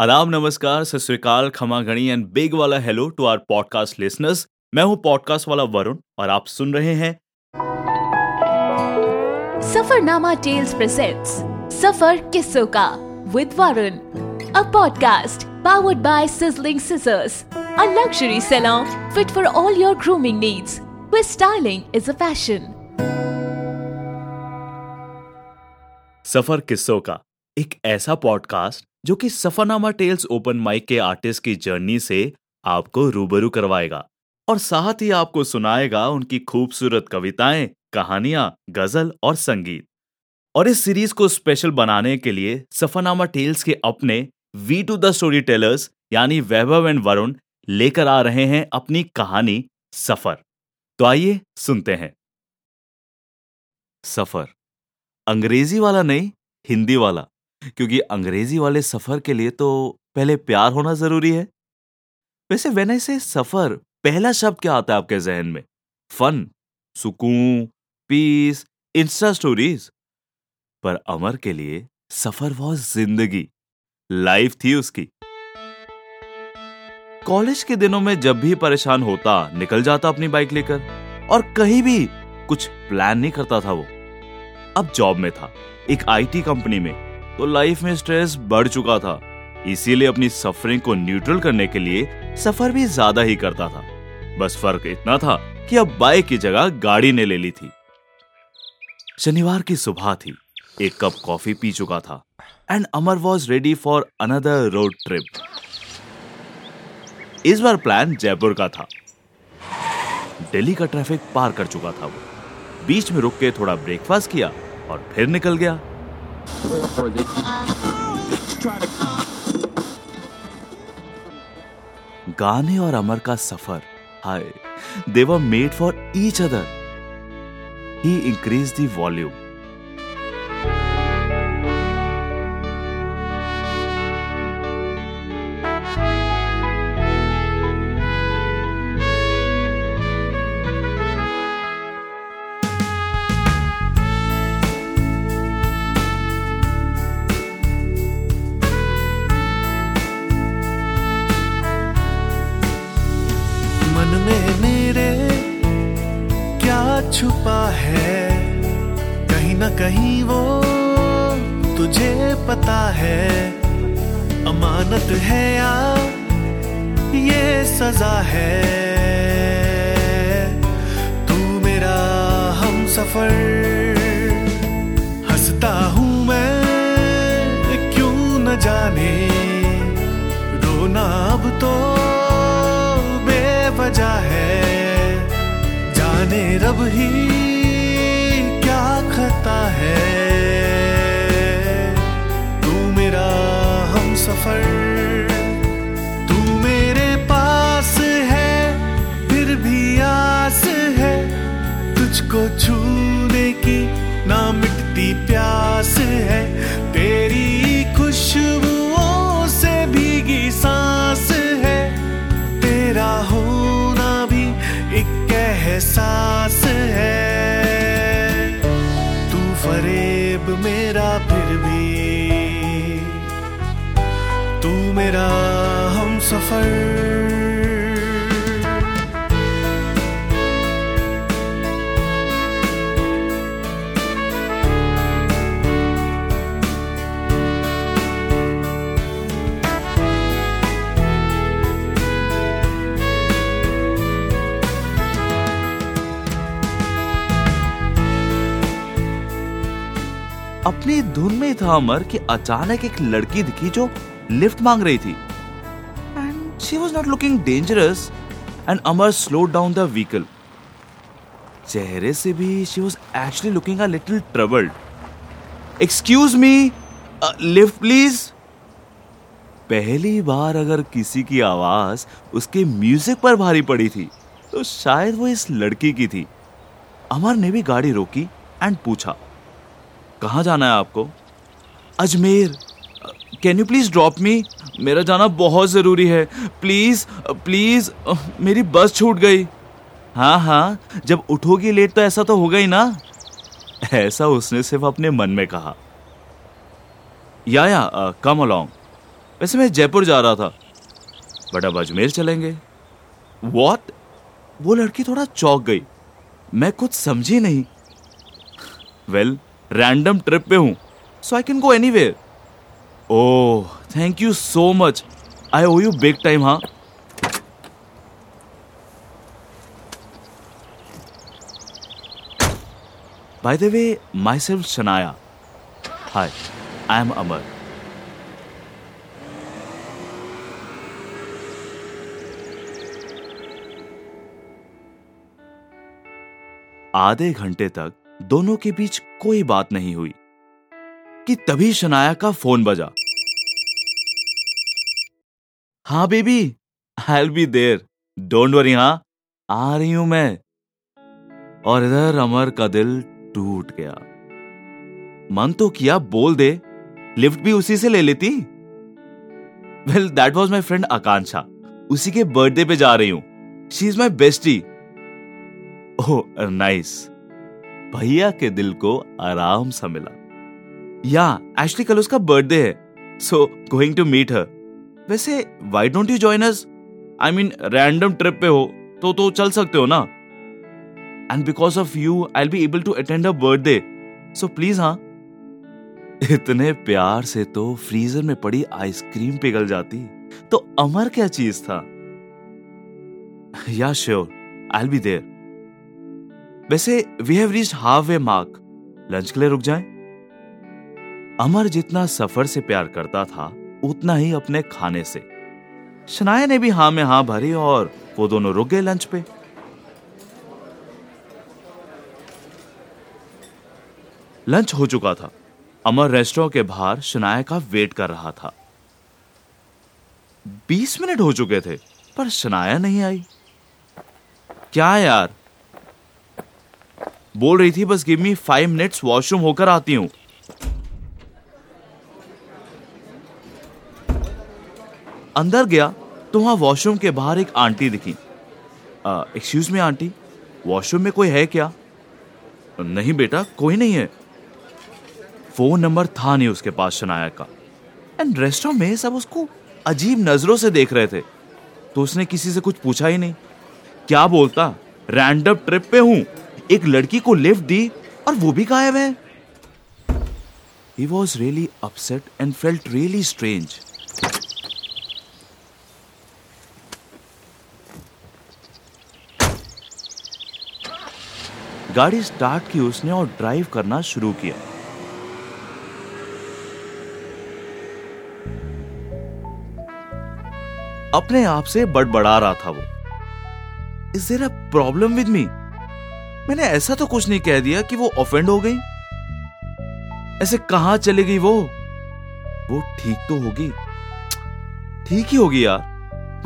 आदाब नमस्कार सत श्रीकाल खमा गणी एंड बिग वाला hello to our podcast listeners मैं हूँ पॉडकास्ट वाला वरुण और आप सुन रहे हैं सफरनामा टेल्स प्रेजेंट्स सफ़र किस्सों का with Varun a podcast powered by sizzling scissors a luxury salon fit for all your grooming needs where styling is a fashion सफ़र किस्सों का एक ऐसा पॉडकास्ट जो कि सफरनामा टेल्स ओपन माइक के आर्टिस्ट की जर्नी से आपको रूबरू करवाएगा और साथ ही आपको सुनाएगा उनकी खूबसूरत कविताएँ, कहानियाँ, गज़ल और संगीत। और इस सीरीज़ को स्पेशल बनाने के लिए सफरनामा टेल्स के अपने we two the story tellers यानी वैभव एंड वरुण लेकर आ रहे हैं अपनी कहानी सफ़र। तो आइए सुनते हैं। सफ़र। अंग्रेज़ी वाला नहीं, हिंदी वाला। क्योंकि अंग्रेज़ी वाले सफ़र के लिए तो पहले प्यार होना ज़रूरी है। वैसे वेन से सफ़र, पहला शब्द क्या आता है आपके जहन में? फन सुकून पीस इंस्टा स्टोरीज पर अमर के लिए सफ़र वॉज़ ज़िंदगी लाइफ थी उसकी। कॉलेज के दिनों में जब भी परेशान होता, निकल जाता अपनी बाइक लेकर, और कहीं भी कुछ प्लान नहीं करता था वो। अब जॉब में था, एक आईटी कंपनी में। तो लाइफ में स्ट्रेस बढ़ चुका था। इसीलिए अपनी सफरिंग को न्यूट्रल करने के लिए सफ़र भी ज़्यादा ही करता था। बस फ़र्क इतना था कि अब बाइक की जगह गाड़ी ने ले ली थी। शनिवार की सुबह थी। एक कप कॉफ़ी पी चुका था। And Amar was ready for another road trip इस बार प्लान जयपुर का था। दिल्ली का ट्रैफ़िक पार कर चुका था वो। बीच में रुक के थोड़ा ब्रेकफास्ट किया और फिर निकल गया। गाने और अमर का सफ़र, hi they were made for each other he increase volume volume छुपा है, कहीं ना कहीं वो तुझे पता है। अमानत है या ये सजा है? तू मेरा हम सफ़र, हंसता हूँ मैं, क्यों न जाने? रोना अब तो बेवजह है। जाने रब ही सफ़र। अपनी धुन में था अमर कि अचानक एक लड़की दिखी जो लिफ्ट मांग रही थी। She was not looking dangerous and Amar slow down the vehicle चेहरे से भी she was actually looking a little troubled excuse me lift please पहली बार अगर किसी की आवाज़ उसके म्यूज़िक पर भारी पड़ी थी तो शायद वो इस लड़की की थी। अमर ने भी गाड़ी रोकी एंड पूछा, कहाँ जाना है आपको? Ajmer. Can you please drop me मेरा जाना बहुत ज़रूरी है। प्लीज़ प्लीज़, मेरी बस छूट गई। हाँ हाँ जब उठोगी लेट तो ऐसा तो होगा ही ना। ऐसा उसने सिर्फ़ अपने मन में कहा। या या कम अलोंग वैसे मैं जयपुर जा रहा था। बट अब अजमेर चलेंगे। वॉट वो लड़की थोड़ा चौक गई। मैं कुछ समझी नहीं। वेल रैंडम ट्रिप पे हूँ so I can go anywhere thank you so much I owe you big time हाँ By the way, myself Shanaya. Hi, I am Amar. आधे घंटे तक दोनों के बीच कोई बात नहीं हुई कि तभी शनाया का फ़ोन बजा हाँ baby I be there don't worry हाँ। आ रही हूँ मैं। और इधर अमर का दिल टूट गया। मन तो किया बोल दे। लिफ्ट भी उसी से ले लेती। Well that was my friend Akanksha. उसी के बर्थडे पे जा रही हूँ। She is my bestie oh nice भैया के दिल को आराम सा मिला। या एक्चुअली कल उसका बर्थडे है। So going to meet her वैसे why don't you join us I mean random trip पे हो तो तो चल सकते हो ना? And because of you I be able to attend a birthday so please हाँ? इतने प्यार से तो फ्रीजर में पड़ी आइसक्रीम पिघल जाती। तो अमर क्या चीज़ था? या श्योर आई बी देयर वैसे we have reached halfway mark lunch के लिए रुक जाएँ? अमर जितना सफ़र से प्यार करता था उतना ही अपने खाने से। शनाया ने भी हाँ में हाँ भरी और वो दोनों रुक गए लंच पे। लंच हो चुका था। अमर रेस्टोरेंट के बाहर शनाया का वेट कर रहा था। बीस मिनट हो चुके थे, पर शनाया नहीं आई। क्या यार? बोल रही थी, बस give me five minutes washroom होकर आती हूँ। अंदर गया तो वहाँ वॉशरूम के बाहर एक आंटी दिखी। एक्सक्यूज मी आंटी वॉशरूम में कोई है क्या? नहीं बेटा, कोई नहीं है। फ़ोन नंबर था नहीं उसके पास शनाया का। एंड रेस्टोरेंट में सब उसको अजीब नज़रों से देख रहे थे। तो उसने किसी से कुछ पूछा ही नहीं। क्या बोलता? रैंडम ट्रिप पे हूँ। एक लड़की को लिफ्ट दी और वो भी गायब है। He was really upset and felt really strange गाड़ी स्टार्ट की उसने और ड्राइव करना शुरू किया। अपने आप से बड़बड़ा रहा था वो। Is there a problem with me मैंने ऐसा तो कुछ नहीं कह दिया कि वो ऑफेंड हो गई। ऐसे कहाँ चली गई वो? वो ठीक तो होगी। ठीक ही होगी यार।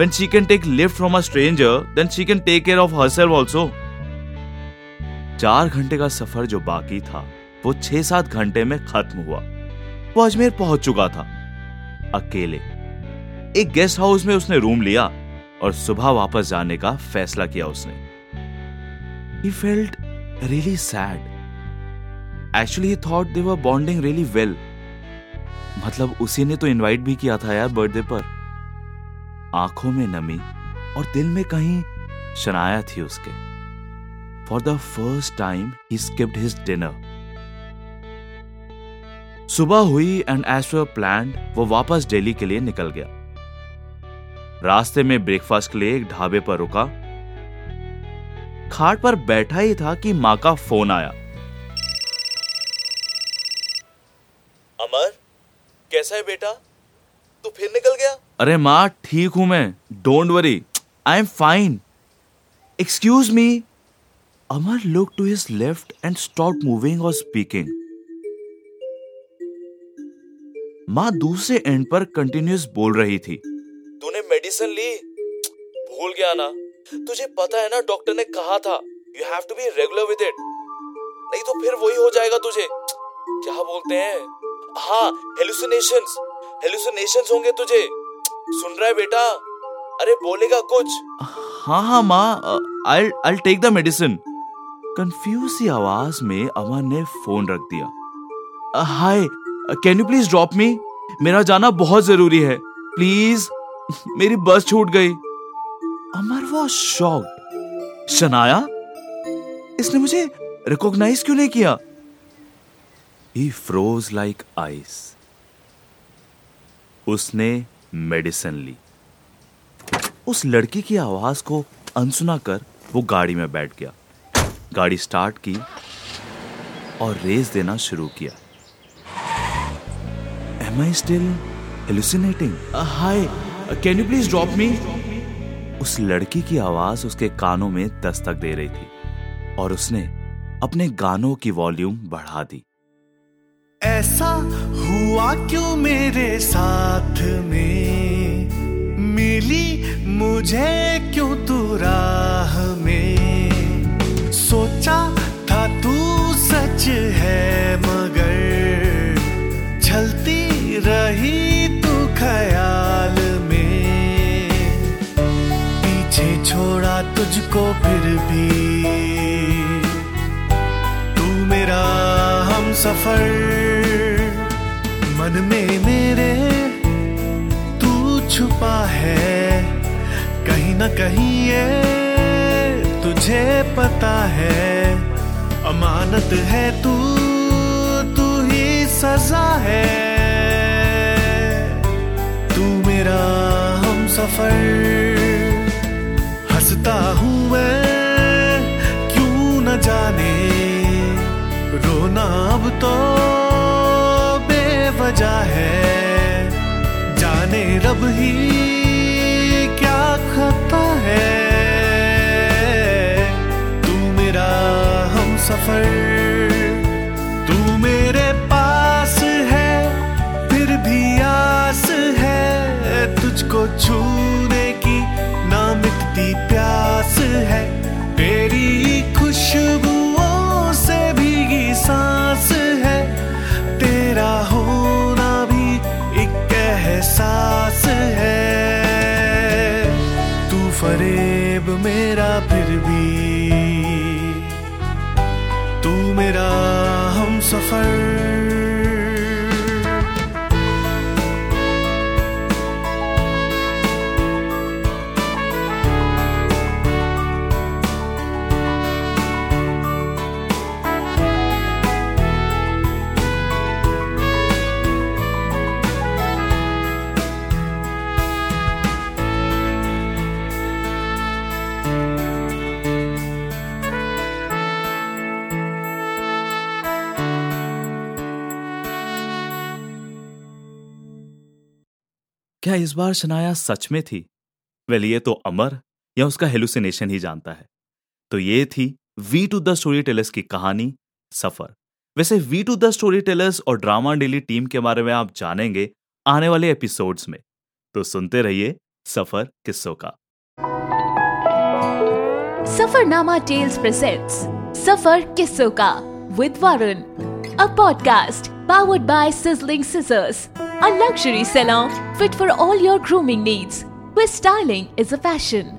When she can take lift from a stranger, then she can take care of herself also. चार घंटे का सफ़र जो बाकी था वो छह सात घंटे में खत्म हुआ। वो अजमेर पहुँच चुका था अकेले। एक गेस्ट हाउस में उसने रूम लिया और सुबह वापस जाने का फैसला किया उसने। He felt really sad. Actually, he thought they were bonding really well. मतलब उसी ने तो इनवाइट भी किया था यार बर्थडे पर। आँखों में नमी और दिल में कहीं शनाया थी उसके। For the first time he skipped his dinner सुबह हुई एंड एज पर प्लान वो वापस दिल्ली के लिए निकल गया। रास्ते में ब्रेकफास्ट के लिए एक ढाबे पर रुका। खाट पर बैठा ही था कि माँ का फ़ोन आया। अमर कैसा है बेटा? तू फिर निकल गया? अरे माँ ठीक हूँ मैं। Don't worry I am fine excuse me Amar look to his left and stop moving और स्पीकिंग माँ दूसरे एंड पर कंटिन्यूस बोल रही थी। तूने मेडिसिन ली? भूल गया ना। तुझे पता है ना डॉक्टर ने कहा था you have to be regular with it नहीं तो फिर वही हो जाएगा तुझे। क्या बोलते हैं? हाँ हेलुसिनेशंस हेलुसिनेशंस होंगे तुझे। सुन रहा है बेटा? अरे बोलेगा कुछ। हाँ हाँ माँ I I take the medicine confuse सी आवाज़ में अमर ने फ़ोन रख दिया। Hi can you please drop me मेरा जाना बहुत ज़रूरी है। प्लीज़ मेरी बस छूट गई। अमर वो शॉक शनाया, इसने मुझे रिकॉग्नाइज क्यों नहीं किया? ही फ्रोज लाइक आइस उसने मेडिसिन ली। उस लड़की की आवाज़ को अनसुना कर वो गाड़ी में बैठ गया। गाड़ी स्टार्ट की और रेस देना शुरू किया। Am I still hallucinating hi can you please drop me उस लड़की की आवाज़ उसके कानों में दस्तक दे रही थी और उसने अपने गानों की वॉल्यूम बढ़ा दी। ऐसा हुआ क्यों मेरे साथ में? मिली मुझे क्यों तू राह सोचा था तू सच है, मगर छलती रही तू ख्याल में। पीछे छोड़ा तुझको फिर भी। तू मेरा हम सफ़र, मन में मेरे तू छुपा है। कहीं ना कहीं ये तुझे पता है, अमानत है तू तू ही सजा है। तू मेरा हम सफ़र, हंसता हूँ मैं, क्यों न जाने। रोना अब तो बेवजह है, जाने रब ही क्या खता है। हम हम सफ़र क्या इस बार शनाया सच में थी? वेल ये तो अमर या उसका हेलुसिनेशन ही जानता है। तो ये थी we two the story tellers की कहानी सफ़र। वैसे we two the story tellers और ड्रामा डेली टीम के बारे में आप जानेंगे आने वाले एपिसोड्स में। तो सुनते रहिए सफ़र किस्सों का। Safarnama Tales presents Safar Kisso Ka with Varun, a podcast powered by Sizzling Scissors, a luxury salon fit for all your grooming needs, where styling is a fashion.